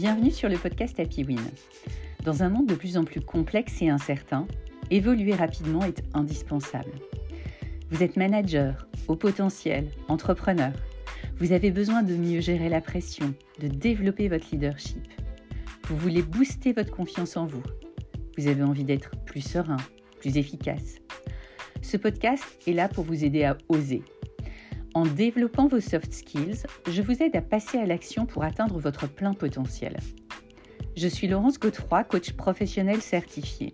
Bienvenue sur le podcast Happy Win. Dans un monde de plus en plus complexe et incertain, évoluer rapidement est indispensable. Vous êtes manager, au potentiel, entrepreneur. Vous avez besoin de mieux gérer la pression, de développer votre leadership. Vous voulez booster votre confiance en vous. Vous avez envie d'être plus serein, plus efficace. Ce podcast est là pour vous aider à oser. En développant vos soft skills, je vous aide à passer à l'action pour atteindre votre plein potentiel. Je suis Laurence Godefroy, coach professionnel certifié.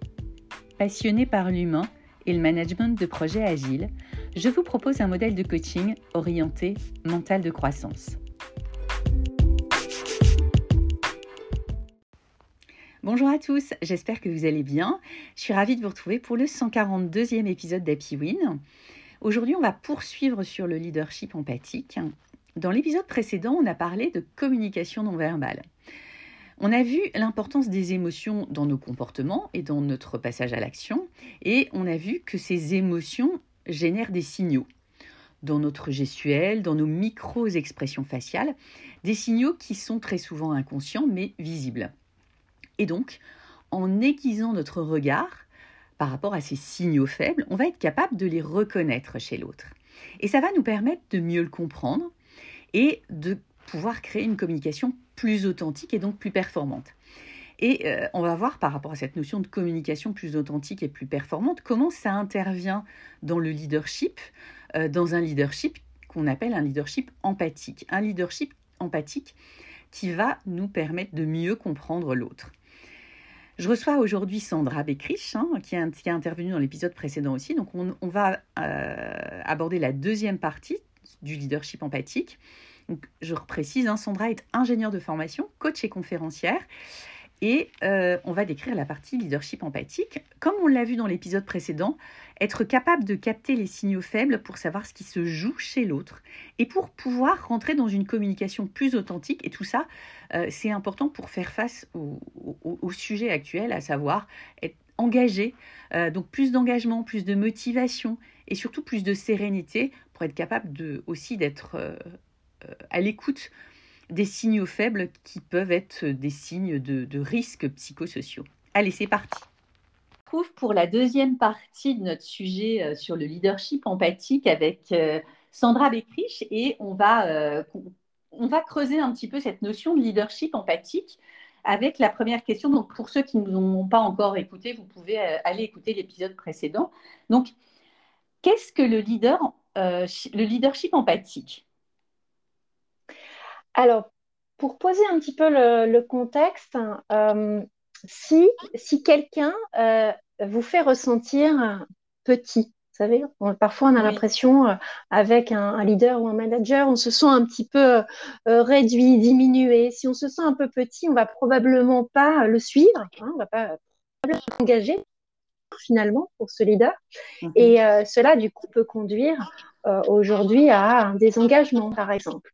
Passionnée par l'humain et le management de projets agiles, je vous propose un modèle de coaching orienté mental de croissance. Bonjour à tous, j'espère que vous allez bien. Je suis ravie de vous retrouver pour le 142e épisode d'Happy Win. Aujourd'hui, on va poursuivre sur le leadership empathique. Dans l'épisode précédent, on a parlé de communication non verbale. On a vu l'importance des émotions dans nos comportements et dans notre passage à l'action, et on a vu que ces émotions génèrent des signaux dans notre gestuelle, dans nos micro-expressions faciales, des signaux qui sont très souvent inconscients mais visibles. Et donc, en aiguisant notre regard par rapport à ces signaux faibles, on va être capable de les reconnaître chez l'autre. Et ça va nous permettre de mieux le comprendre et de pouvoir créer une communication plus authentique et donc plus performante. Et euh, on va voir par rapport à cette notion de communication plus authentique et plus performante, comment ça intervient dans le leadership, euh, dans un leadership qu'on appelle un leadership empathique. Un leadership empathique qui va nous permettre de mieux comprendre l'autre. Je reçois aujourd'hui Sandra Beckrich, hein, qui, a, qui, a, intervenu dans l'épisode précédent aussi. Donc, on, va euh, aborder la deuxième partie du leadership empathique. Je reprécise, hein, Sandra est ingénieure de formation, coach et conférencière. Et euh, on va décrire la partie leadership empathique. Comme on l'a vu dans l'épisode précédent, être capable de capter les signaux faibles pour savoir ce qui se joue chez l'autre et pour pouvoir rentrer dans une communication plus authentique. Et tout ça, euh, c'est important pour faire face au, sujet actuel, à savoir être engagé. Euh, donc plus d'engagement, plus de motivation et surtout plus de sérénité pour être capable de, aussi d'être à l'écoute des signaux faibles qui peuvent être des signes de, risques psychosociaux. Allez, c'est parti. On trouve pour la deuxième partie de notre sujet euh, sur le leadership empathique avec euh, Sandra Beckrich et on va, euh, on va creuser un petit peu cette notion de leadership empathique avec la première question. Donc, pour ceux qui ne nous ont pas encore écouté, vous pouvez aller écouter l'épisode précédent. Donc, qu'est-ce que le, leader, le leadership empathique? Alors, pour poser un petit peu le, contexte, euh, si, si quelqu'un euh, vous fait ressentir petit, vous savez, parfois on a l'impression, euh, avec un, leader ou un manager, on se sent un petit peu réduit, diminué. Si on se sent un peu petit, on va probablement pas le suivre, hein, on va pas s'engager finalement pour ce leader. Mhm. Et cela, du coup, peut conduire aujourd'hui à un désengagement, par exemple.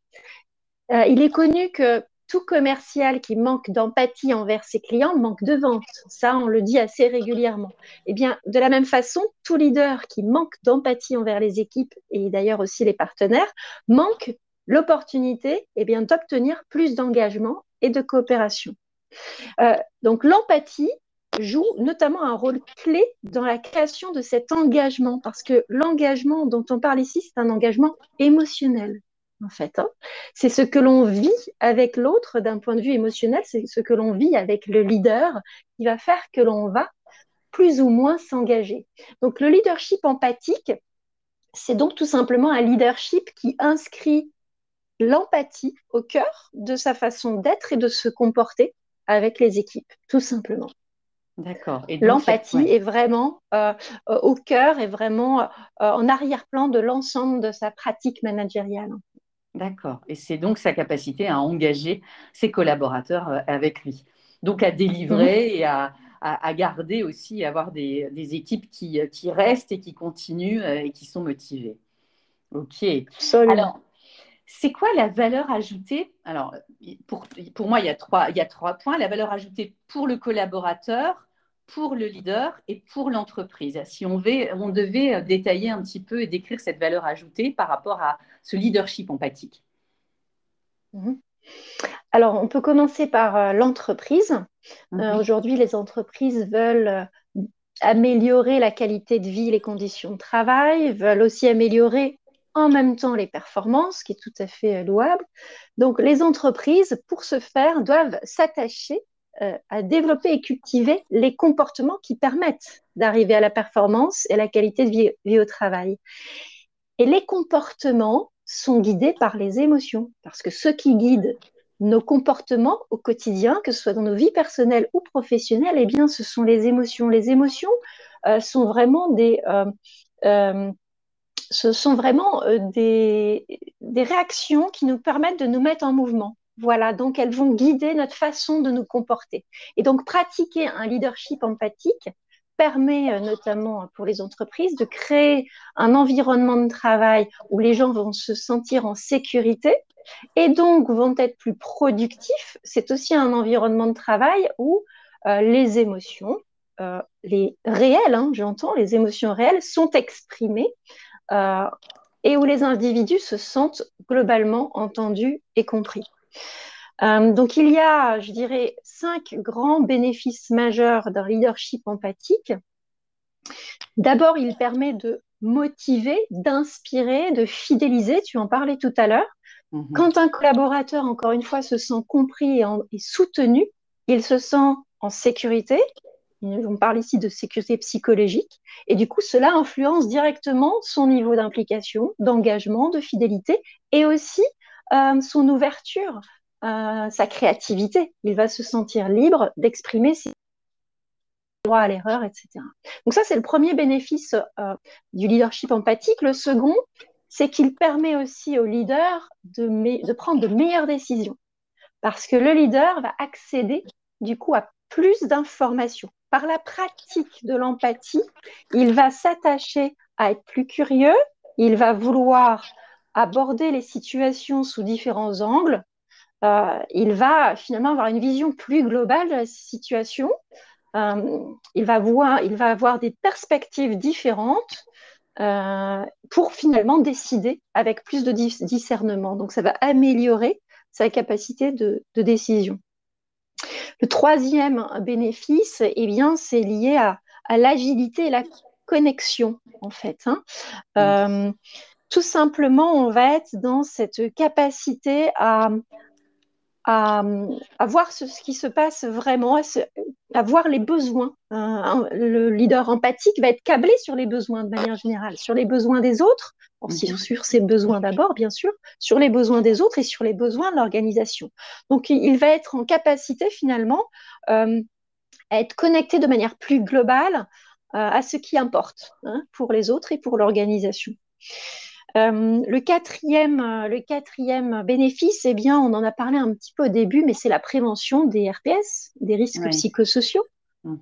Euh, il est connu que tout commercial qui manque d'empathie envers ses clients manque de vente. Ça, on le dit assez régulièrement. Eh bien, de la même façon, tout leader qui manque d'empathie envers les équipes et d'ailleurs aussi les partenaires manque l'opportunité eh d'obtenir plus d'engagement et de coopération. Euh, donc, l'empathie joue notamment un rôle clé dans la création de cet engagement parce que l'engagement dont on parle ici, c'est un engagement émotionnel en fait. Hein. C'est ce que l'on vit avec l'autre d'un point de vue émotionnel, c'est ce que l'on vit avec le leader qui va faire que l'on va plus ou moins s'engager. Donc le leadership empathique, c'est donc tout simplement un leadership qui inscrit l'empathie au cœur de sa façon d'être et de se comporter avec les équipes, tout simplement. D'accord. L'empathie est vraiment euh, au cœur et vraiment euh, en arrière-plan de l'ensemble de sa pratique managériale. D'accord. Et c'est donc sa capacité à engager ses collaborateurs euh, avec lui. Donc à délivrer mhm. et à, garder aussi, à avoir des, équipes qui, qui, restent et qui continuent euh, et qui sont motivées. Ok. Alors, c'est quoi la valeur ajoutée? Alors, pour, pour moi, il y, a trois, il y a trois points. La valeur ajoutée pour le collaborateur, pour le leader et pour l'entreprise. Si on, on devait euh, détailler un petit peu et décrire cette valeur ajoutée par rapport à ce leadership empathique. Mhm. alors, on peut commencer par l'entreprise. Mhm. Aujourd'hui, les entreprises veulent améliorer la qualité de vie, les conditions de travail, veulent aussi améliorer en même temps les performances, ce qui est tout à fait euh, louable. Donc les entreprises, pour ce faire, doivent s'attacher euh, à développer et cultiver les comportements qui permettent d'arriver à la performance et la qualité de vie, au travail. Et les comportements sont guidés par les émotions, parce que ce qui guide nos comportements au quotidien, que ce soit dans nos vies personnelles ou professionnelles, eh bien, ce sont les émotions. Les émotions euh, sont vraiment des, ce sont vraiment euh, des, réactions qui nous permettent de nous mettre en mouvement. Voilà, donc elles vont guider notre façon de nous comporter. Et donc pratiquer un leadership empathique permet euh, notamment pour les entreprises de créer un environnement de travail où les gens vont se sentir en sécurité et donc vont être plus productifs. C'est aussi un environnement de travail où euh, les émotions, les réelles, hein, j'entends, les émotions réelles sont exprimées euh, et où les individus se sentent globalement entendus et compris. Euh, donc il y a, je dirais, cinq grands bénéfices majeurs d'un leadership empathique. D'abord, il permet de motiver, d'inspirer, de fidéliser, tu en parlais tout à l'heure. Mhm. Quand un collaborateur, encore une fois, se sent compris et soutenu, il se sent en sécurité, on parle ici de sécurité psychologique. Et du coup, cela influence directement son niveau d'implication, d'engagement, de fidélité et aussi euh, son ouverture, euh, sa créativité. Il va se sentir libre d'exprimer ses droits à l'erreur, etc. Donc ça, c'est le premier bénéfice euh, du leadership empathique. Le second, c'est qu'il permet aussi au leader de, de prendre de meilleures décisions. Parce que le leader va accéder du coup à plus d'informations par la pratique de l'empathie, il va s'attacher à être plus curieux, il va vouloir aborder les situations sous différents angles, euh, il va finalement avoir une vision plus globale de la situation, euh, il, va voir, il va avoir des perspectives différentes euh, pour finalement décider avec plus de discernement. Donc ça va améliorer sa capacité de décision. Le troisième bénéfice, eh bien, c'est lié à, l'agilité et la connexion, en fait. Hein. Tout simplement, on va être dans cette capacité à, à, voir ce, qui se passe vraiment, à, voir les besoins. Euh, le leader empathique va être câblé sur les besoins de manière générale, sur les besoins des autres, Mhm. sur ses besoins d'abord, bien sûr, sur les besoins des autres et sur les besoins de l'organisation. Donc, il va être en capacité finalement euh, à être connecté de manière plus globale euh, à ce qui importe hein, pour les autres et pour l'organisation. Euh, le, quatrième, le quatrième bénéfice, eh bien, on en a parlé un petit peu au début, mais c'est la prévention des RPS, des risques psychosociaux. Mm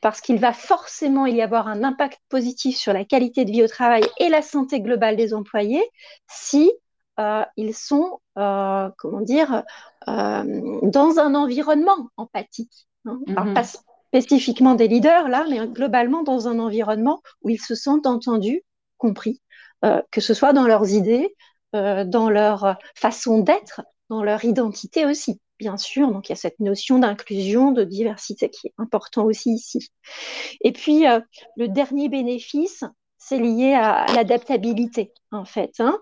parce qu'il va forcément y avoir un impact positif sur la qualité de vie au travail et la santé globale des employés si euh, ils sont, euh, comment dire, euh, dans un environnement empathique. Hein. Mhm. pas spécifiquement des leaders là, mais globalement dans un environnement où ils se sentent entendus, compris, que ce soit dans leurs idées, dans leur façon d'être, dans leur identité aussi bien sûr. Donc il y a cette notion d'inclusion, de diversité qui est important aussi ici. Et puis euh, le dernier bénéfice, c'est lié à, l'adaptabilité en fait. Hein.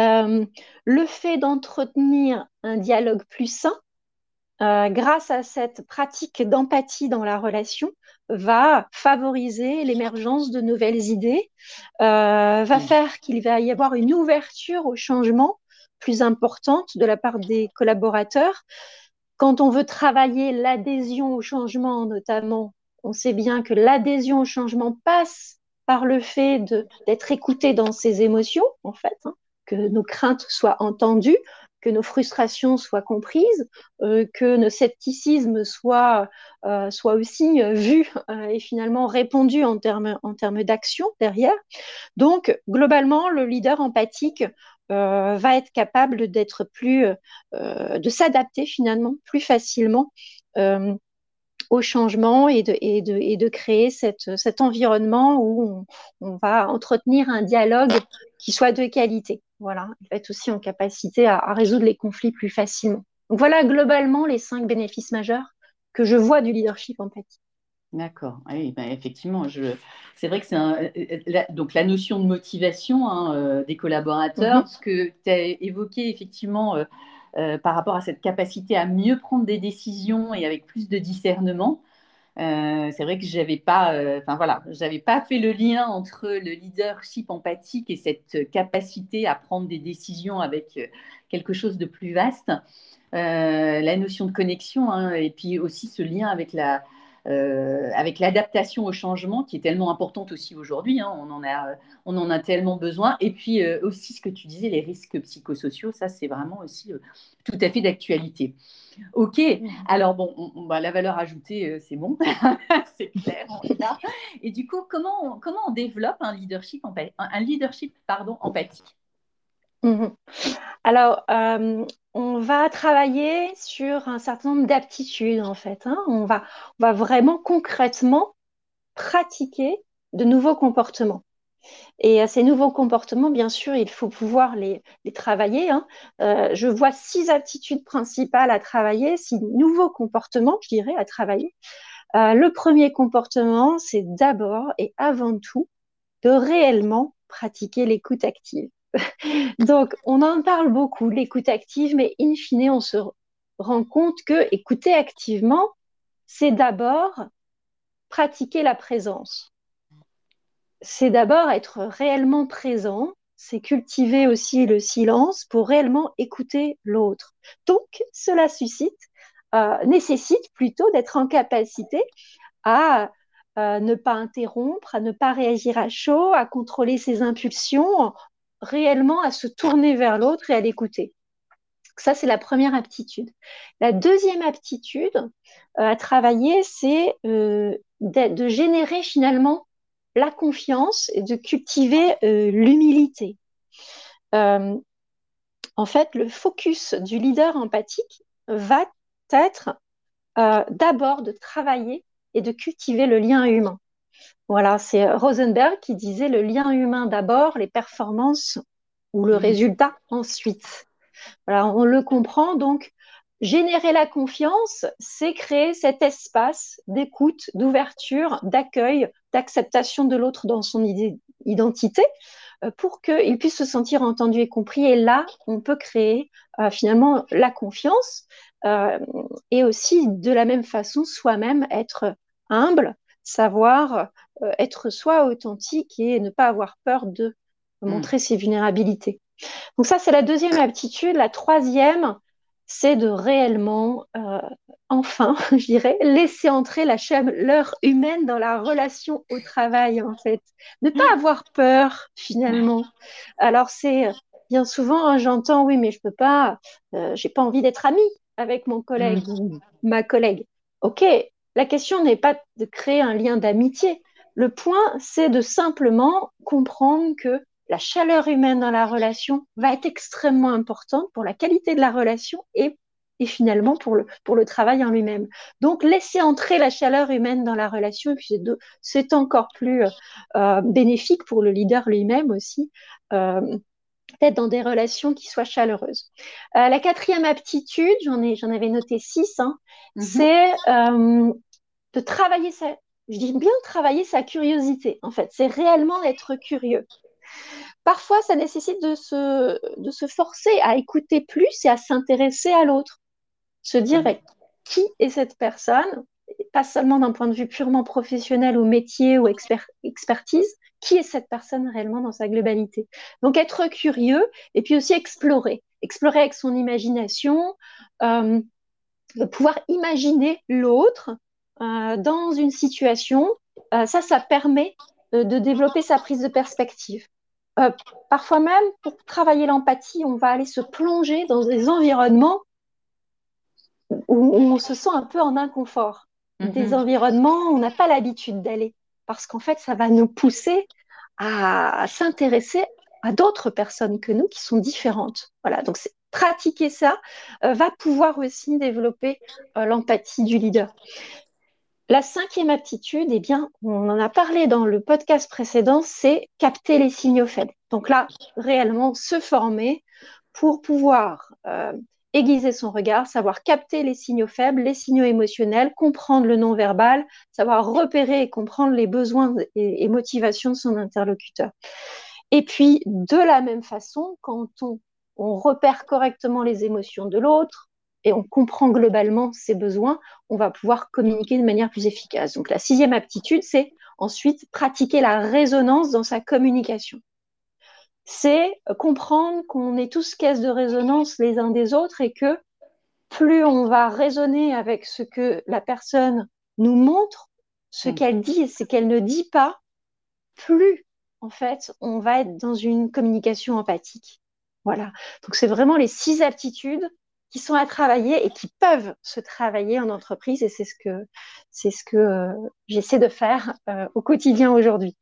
Euh, le fait d'entretenir un dialogue plus sain, euh, grâce à cette pratique d'empathie dans la relation, va favoriser l'émergence de nouvelles idées, va mmh. faire qu'il va y avoir une ouverture au changement plus importante de la part des collaborateurs. Quand on veut travailler l'adhésion au changement, notamment, on sait bien que l'adhésion au changement passe par le fait d'être écouté dans ses émotions, en fait, hein, que nos craintes soient entendues, que nos frustrations soient comprises, euh, que nos scepticismes soient, euh, aussi euh, vus et finalement répondus en termes en termes d'action derrière. Donc, globalement, le leader empathique euh, va être capable d'être plus, euh, de s'adapter finalement plus facilement euh, au changement et de, et de, et de créer cette, cet environnement où on, va entretenir un dialogue qui soit de qualité. Voilà, il va être aussi en capacité à, résoudre les conflits plus facilement. Donc voilà globalement les cinq bénéfices majeurs que je vois du leadership empathique. D'accord. Oui, ben, effectivement, je... c'est vrai que c'est un... la... donc la notion de motivation hein, euh, des collaborateurs, mm-hmm. ce que tu as évoqué effectivement euh, euh, par rapport à cette capacité à mieux prendre des décisions et avec plus de discernement. c'est vrai que j'avais pas, enfin voilà, j'avais pas fait le lien entre le leadership empathique et cette capacité à prendre des décisions avec quelque chose de plus vaste. la notion de connexion hein, et puis aussi ce lien avec la, euh, avec l'adaptation au changement qui est tellement importante aussi aujourd'hui, hein, on, en a, on en a tellement besoin. Et puis euh, aussi ce que tu disais, les risques psychosociaux, ça c'est vraiment aussi euh, tout à fait d'actualité. Ok, alors bon, bah, la valeur ajoutée, c'est bon, c'est clair, on Et du coup, comment on, comment on développe un leadership, un leadership pardon, empathique? Mhm. Alors, on va travailler sur un certain nombre d'aptitudes, en fait. Hein. On, va, on va vraiment concrètement pratiquer de nouveaux comportements. Et à ces nouveaux comportements, bien sûr, il faut pouvoir les, travailler. Hein. Euh, je vois six aptitudes principales à travailler, six nouveaux comportements, je dirais, à travailler. Euh, le premier comportement, c'est d'abord et avant tout de réellement pratiquer l'écoute active. Donc, on en parle beaucoup, l'écoute active, mais in fine, on se rend compte que écouter activement, c'est d'abord pratiquer la présence. C'est d'abord être réellement présent, c'est cultiver aussi le silence pour réellement écouter l'autre. Donc, cela suscite, euh, nécessite plutôt d'être en capacité à euh, ne pas interrompre, à ne pas réagir à chaud, à contrôler ses impulsions réellement à se tourner vers l'autre et à l'écouter. Ça, c'est la première aptitude. La deuxième aptitude euh, à travailler, c'est euh, de, générer finalement la confiance et de cultiver euh, l'humilité. en fait, le focus du leader empathique va être d'abord de travailler et de cultiver le lien humain. Voilà, c'est Rosenberg qui disait le lien humain d'abord, les performances ou le mmh. résultat ensuite. Voilà, on le comprend donc. Générer la confiance, c'est créer cet espace d'écoute, d'ouverture, d'accueil, d'acceptation de l'autre dans son identité euh, pour qu'il puisse se sentir entendu et compris. Et là, on peut créer euh, finalement la confiance euh, et aussi de la même façon soi-même être humble, savoir euh, être soi authentique et ne pas avoir peur de hmm. montrer ses vulnérabilités. Donc ça, c'est la deuxième aptitude. La troisième, c'est de réellement, euh, enfin, je dirais, laisser entrer la chaleur humaine dans la relation au travail, en fait. Ne pas hmm. avoir peur, finalement. Alors, c'est bien souvent, hein, j'entends, oui, mais je peux pas, euh, j'ai pas envie d'être amie avec mon collègue ou hmm. ma collègue. Ok, la question n'est pas de créer un lien d'amitié. Le point, c'est de simplement comprendre que la chaleur humaine dans la relation va être extrêmement importante pour la qualité de la relation et, finalement pour le, travail en lui-même. Donc, laisser entrer la chaleur humaine dans la relation, c'est encore plus euh, bénéfique pour le leader lui-même aussi. Euh, d'être dans des relations qui soient chaleureuses. Euh, la quatrième aptitude, j'en ai, j'en avais noté six, hein, mm-hmm. c'est de travailler sa, je dis bien travailler sa curiosité, en fait. C'est réellement être curieux. Parfois, ça nécessite de se, de se forcer à écouter plus et à s'intéresser à l'autre. Se dire mmh. qui est cette personne, pas seulement d'un point de vue purement professionnel ou métier ou expertise, qui est cette personne réellement dans sa globalité. Donc être curieux et puis aussi explorer, explorer avec son imagination, euh, pouvoir imaginer l'autre euh, dans une situation, euh, ça, ça permet de développer sa prise de perspective. Parfois même, pour travailler l'empathie, on va aller se plonger dans des environnements où on se sent un peu en inconfort. Mm-hmm. Des environnements où on n'a pas l'habitude d'aller. Parce qu'en fait, ça va nous pousser à s'intéresser à d'autres personnes que nous qui sont différentes. Voilà, donc pratiquer ça va pouvoir aussi développer l'empathie du leader. La cinquième aptitude, eh bien, on en a parlé dans le podcast précédent, c'est capter les signaux faibles. Donc là, réellement se former pour pouvoir euh, aiguiser son regard, savoir capter les signaux faibles, les signaux émotionnels, comprendre le non-verbal, savoir repérer et comprendre les besoins et, motivations de son interlocuteur. Et puis, de la même façon, quand on, repère correctement les émotions de l'autre, et on comprend globalement ses besoins, on va pouvoir communiquer de manière plus efficace. Donc la sixième aptitude, c'est ensuite pratiquer la résonance dans sa communication. C'est comprendre qu'on est tous caisse de résonance les uns des autres et que plus on va raisonner avec ce que la personne nous montre, ce mm. qu'elle dit et ce qu'elle ne dit pas, plus en fait on va être dans une communication empathique. Voilà. Donc c'est vraiment les six aptitudes qui sont à travailler et qui peuvent se travailler en entreprise. Et c'est ce que, c'est ce que euh, j'essaie de faire euh, au quotidien aujourd'hui.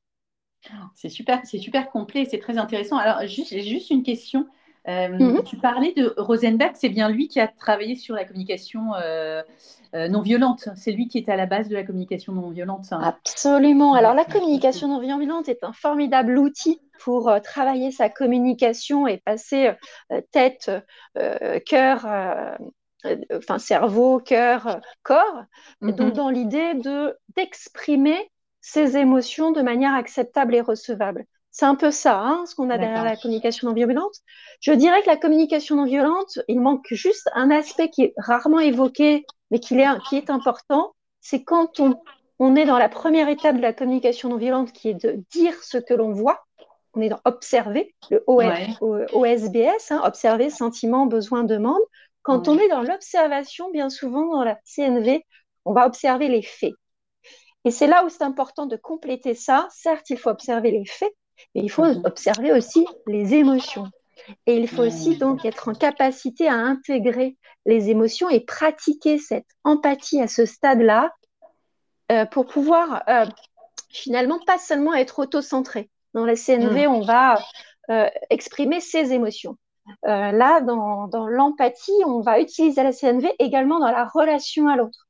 C'est super, c'est super complet, c'est très intéressant. Alors, juste, juste une question. Euh, mhm. Tu parlais de Rosenberg, c'est bien lui qui a travaillé sur la communication non violente. C'est lui qui est à la base de la communication non violente. Absolument. Alors, la communication non violente est un formidable outil pour euh, travailler sa communication et passer euh, tête, euh, cœur, enfin cerveau, cœur, corps. Donc mhm. dans l'idée de d'exprimer ses émotions de manière acceptable et recevable. C'est un peu ça, hein, ce qu'on a derrière la communication non violente. Je dirais que la communication non violente, il manque juste un aspect qui est rarement évoqué, mais qui est, qui est important. C'est quand on, on est dans la première étape de la communication non violente, qui est de dire ce que l'on voit on est dans observer, le OSBS, hein, observer, sentiment, besoin, demande. Quand on est dans l'observation, bien souvent dans la CNV, on va observer les faits. Et c'est là où c'est important de compléter ça. Certes, il faut observer les faits, mais il faut mhm. observer aussi les émotions. Et il faut aussi donc être en capacité à intégrer les émotions et pratiquer cette empathie à ce stade-là euh, pour pouvoir euh, finalement pas seulement être auto-centré, dans la CNV, mm. on va euh, exprimer ses émotions. Là, dans, l'empathie, on va utiliser la CNV également dans la relation à l'autre.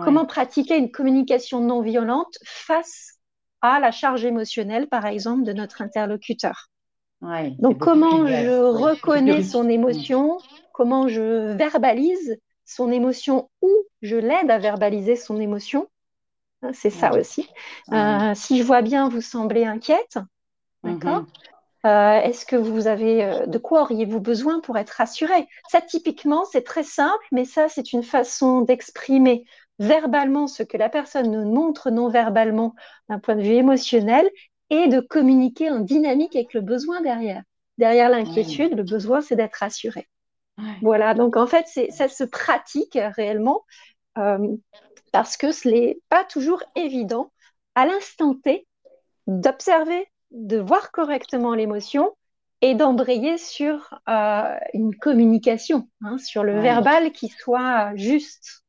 Comment pratiquer une communication non violente face à la charge émotionnelle, par exemple, de notre interlocuteur? Donc, comment je reconnais son émotion, comment je verbalise son émotion ou je l'aide à verbaliser son émotion? Hein, c'est ça aussi. Euh, si je vois bien, vous semblez inquiète. D'accord? Mhm. euh, Est-ce que vous avez euh, de quoi auriez-vous besoin pour être rassuré? Ça, typiquement, c'est très simple, mais ça, c'est une façon d'exprimer verbalement ce que la personne nous montre non verbalement d'un point de vue émotionnel et de communiquer en dynamique avec le besoin derrière. Derrière l'inquiétude, le besoin, c'est d'être rassuré. Voilà, donc en fait, ça se pratique réellement euh, parce que ce n'est pas toujours évident à l'instant T d'observer de voir correctement l'émotion et d'embrayer sur euh, une communication, hein, sur le verbal qui soit juste.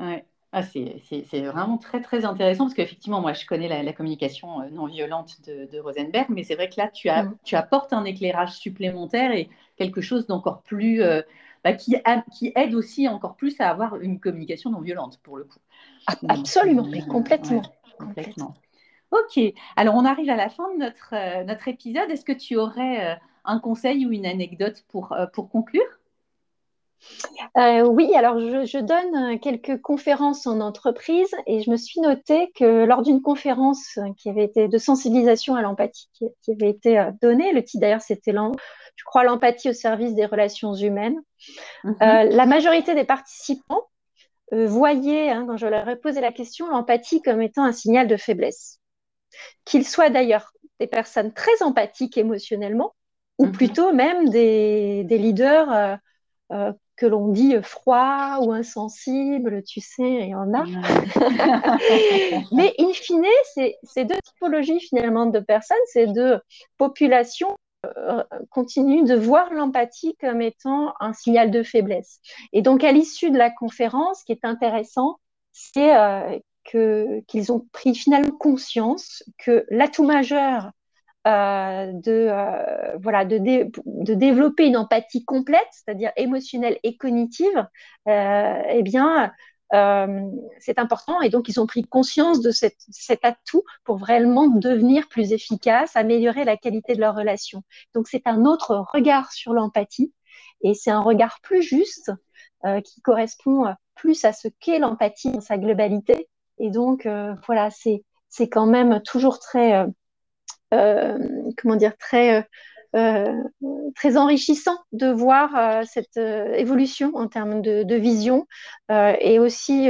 Ouais. Ah, c'est vraiment très très intéressant parce qu'effectivement, moi je connais la, communication euh, non violente de, Rosenberg, mais c'est vrai que là tu, as, mm. tu apportes un éclairage supplémentaire et quelque chose d'encore plus. Euh, bah, qui, qui, aide aussi encore plus à avoir une communication non violente pour le coup. Absolument, mais complètement. complètement. Ok, alors on arrive à la fin de notre, euh, notre épisode. Est-ce que tu aurais euh, un conseil ou une anecdote pour, euh, pour conclure? Oui, alors je, donne quelques conférences en entreprise et je me suis noté que lors d'une conférence qui avait été de sensibilisation à l'empathie qui, avait été donnée, le titre d'ailleurs c'était je crois l'empathie au service des relations humaines, mhm. la majorité des participants voyaient, hein, quand je leur ai posé la question, l'empathie comme étant un signal de faiblesse qu'ils soient d'ailleurs des personnes très empathiques émotionnellement, ou mhm. plutôt même des, leaders euh, euh, que l'on dit froids ou insensibles, tu sais, il y en a. Mais in fine, ces deux typologies finalement de personnes, ces deux populations euh, continuent de voir l'empathie comme étant un signal de faiblesse. Et donc, à l'issue de la conférence, ce qui est intéressant, c'est qu'ils ont pris finalement conscience que l'atout majeur euh, de, euh, voilà, de, de, développer une empathie complète, c'est-à-dire émotionnelle et cognitive, euh, eh bien, c'est important. Et donc, ils ont pris conscience de cet atout pour vraiment devenir plus efficaces, améliorer la qualité de leur relation. Donc, c'est un autre regard sur l'empathie Et c'est un regard plus juste qui correspond plus à ce qu'est l'empathie dans sa globalité. Et donc, voilà, c'est quand même toujours très, comment dire, très euh, très enrichissant de voir euh, cette euh, évolution en termes de, vision et aussi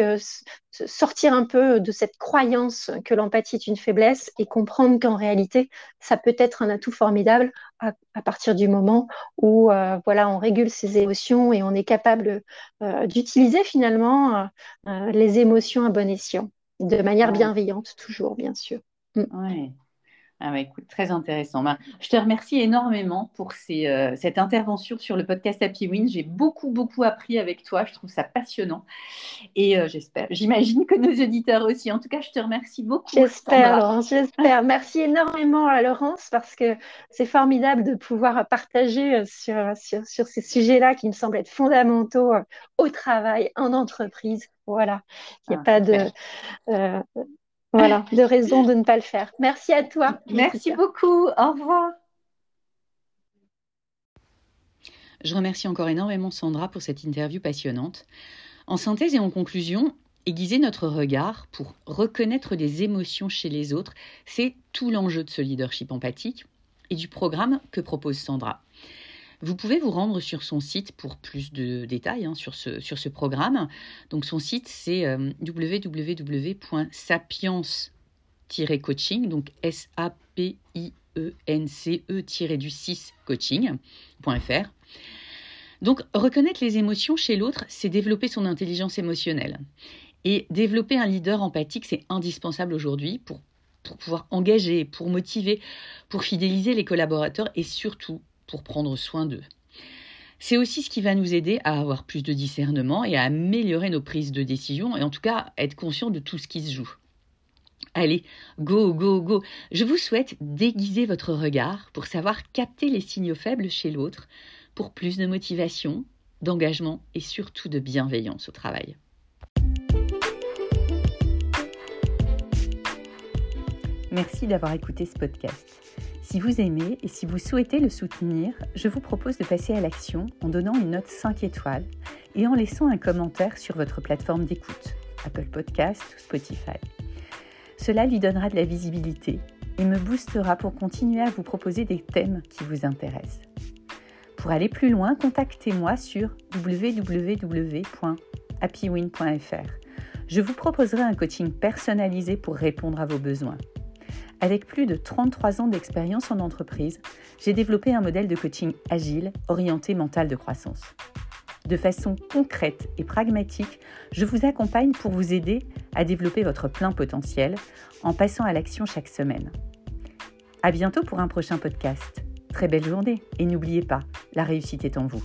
sortir un peu de cette croyance que l'empathie est une faiblesse et comprendre qu'en réalité, ça peut être un atout formidable à, partir du moment où voilà, on régule ses émotions et on est capable d'utiliser finalement les émotions à bon escient, de manière bienveillante toujours, bien sûr. Mm. Ah bah écoute, très intéressant. Ben, je te remercie énormément pour euh, cette intervention sur le podcast Happy Win. J'ai beaucoup, beaucoup appris avec toi. Je trouve ça passionnant. Et euh, j'espère, j'imagine que nos auditeurs aussi. En tout cas, je te remercie beaucoup. J'espère, Laurence, j'espère. Merci énormément à Laurence parce que c'est formidable de pouvoir partager euh, sur, sur, sur ces sujets-là qui me semblent être fondamentaux au travail, en entreprise. Voilà. Il n'y a ah, pas de. Voilà, de raison de ne pas le faire. Merci à toi. Merci beaucoup. Au revoir. Je remercie encore énormément Sandra pour cette interview passionnante. En synthèse et en conclusion, aiguiser notre regard pour reconnaître des émotions chez les autres, c'est tout l'enjeu de ce leadership empathique et du programme que propose Sandra. Vous pouvez vous rendre sur son site pour plus de détails hein, sur, ce, sur ce programme. Donc son site c'est euh, www.sapience-coaching, donc S-A-P-I-E-N-C-E- 6 coaching.fr. Donc reconnaître les émotions chez l'autre, c'est développer son intelligence émotionnelle. Et développer un leader empathique, c'est indispensable aujourd'hui pour, pour pouvoir engager, pour motiver, pour fidéliser les collaborateurs et surtout pour prendre soin d'eux. C'est aussi ce qui va nous aider à avoir plus de discernement et à améliorer nos prises de décision et en tout cas être conscient de tout ce qui se joue. Allez, go, go, go. Je vous souhaite déguiser votre regard pour savoir capter les signaux faibles chez l'autre pour plus de motivation, d'engagement et surtout de bienveillance au travail. Merci d'avoir écouté ce podcast. Si vous aimez et si vous souhaitez le soutenir, je vous propose de passer à l'action en donnant une note 5 étoiles et en laissant un commentaire sur votre plateforme d'écoute, Apple Podcast ou Spotify. Cela lui donnera de la visibilité et me boostera pour continuer à vous proposer des thèmes qui vous intéressent. Pour aller plus loin, contactez-moi sur www.happywin.fr. Je vous proposerai un coaching personnalisé pour répondre à vos besoins. Avec plus de 33 ans d'expérience en entreprise, j'ai développé un modèle de coaching agile orienté mental de croissance. De façon concrète et pragmatique, je vous accompagne pour vous aider à développer votre plein potentiel en passant à l'action chaque semaine. À bientôt pour un prochain podcast. Très belle journée et n'oubliez pas, la réussite est en vous.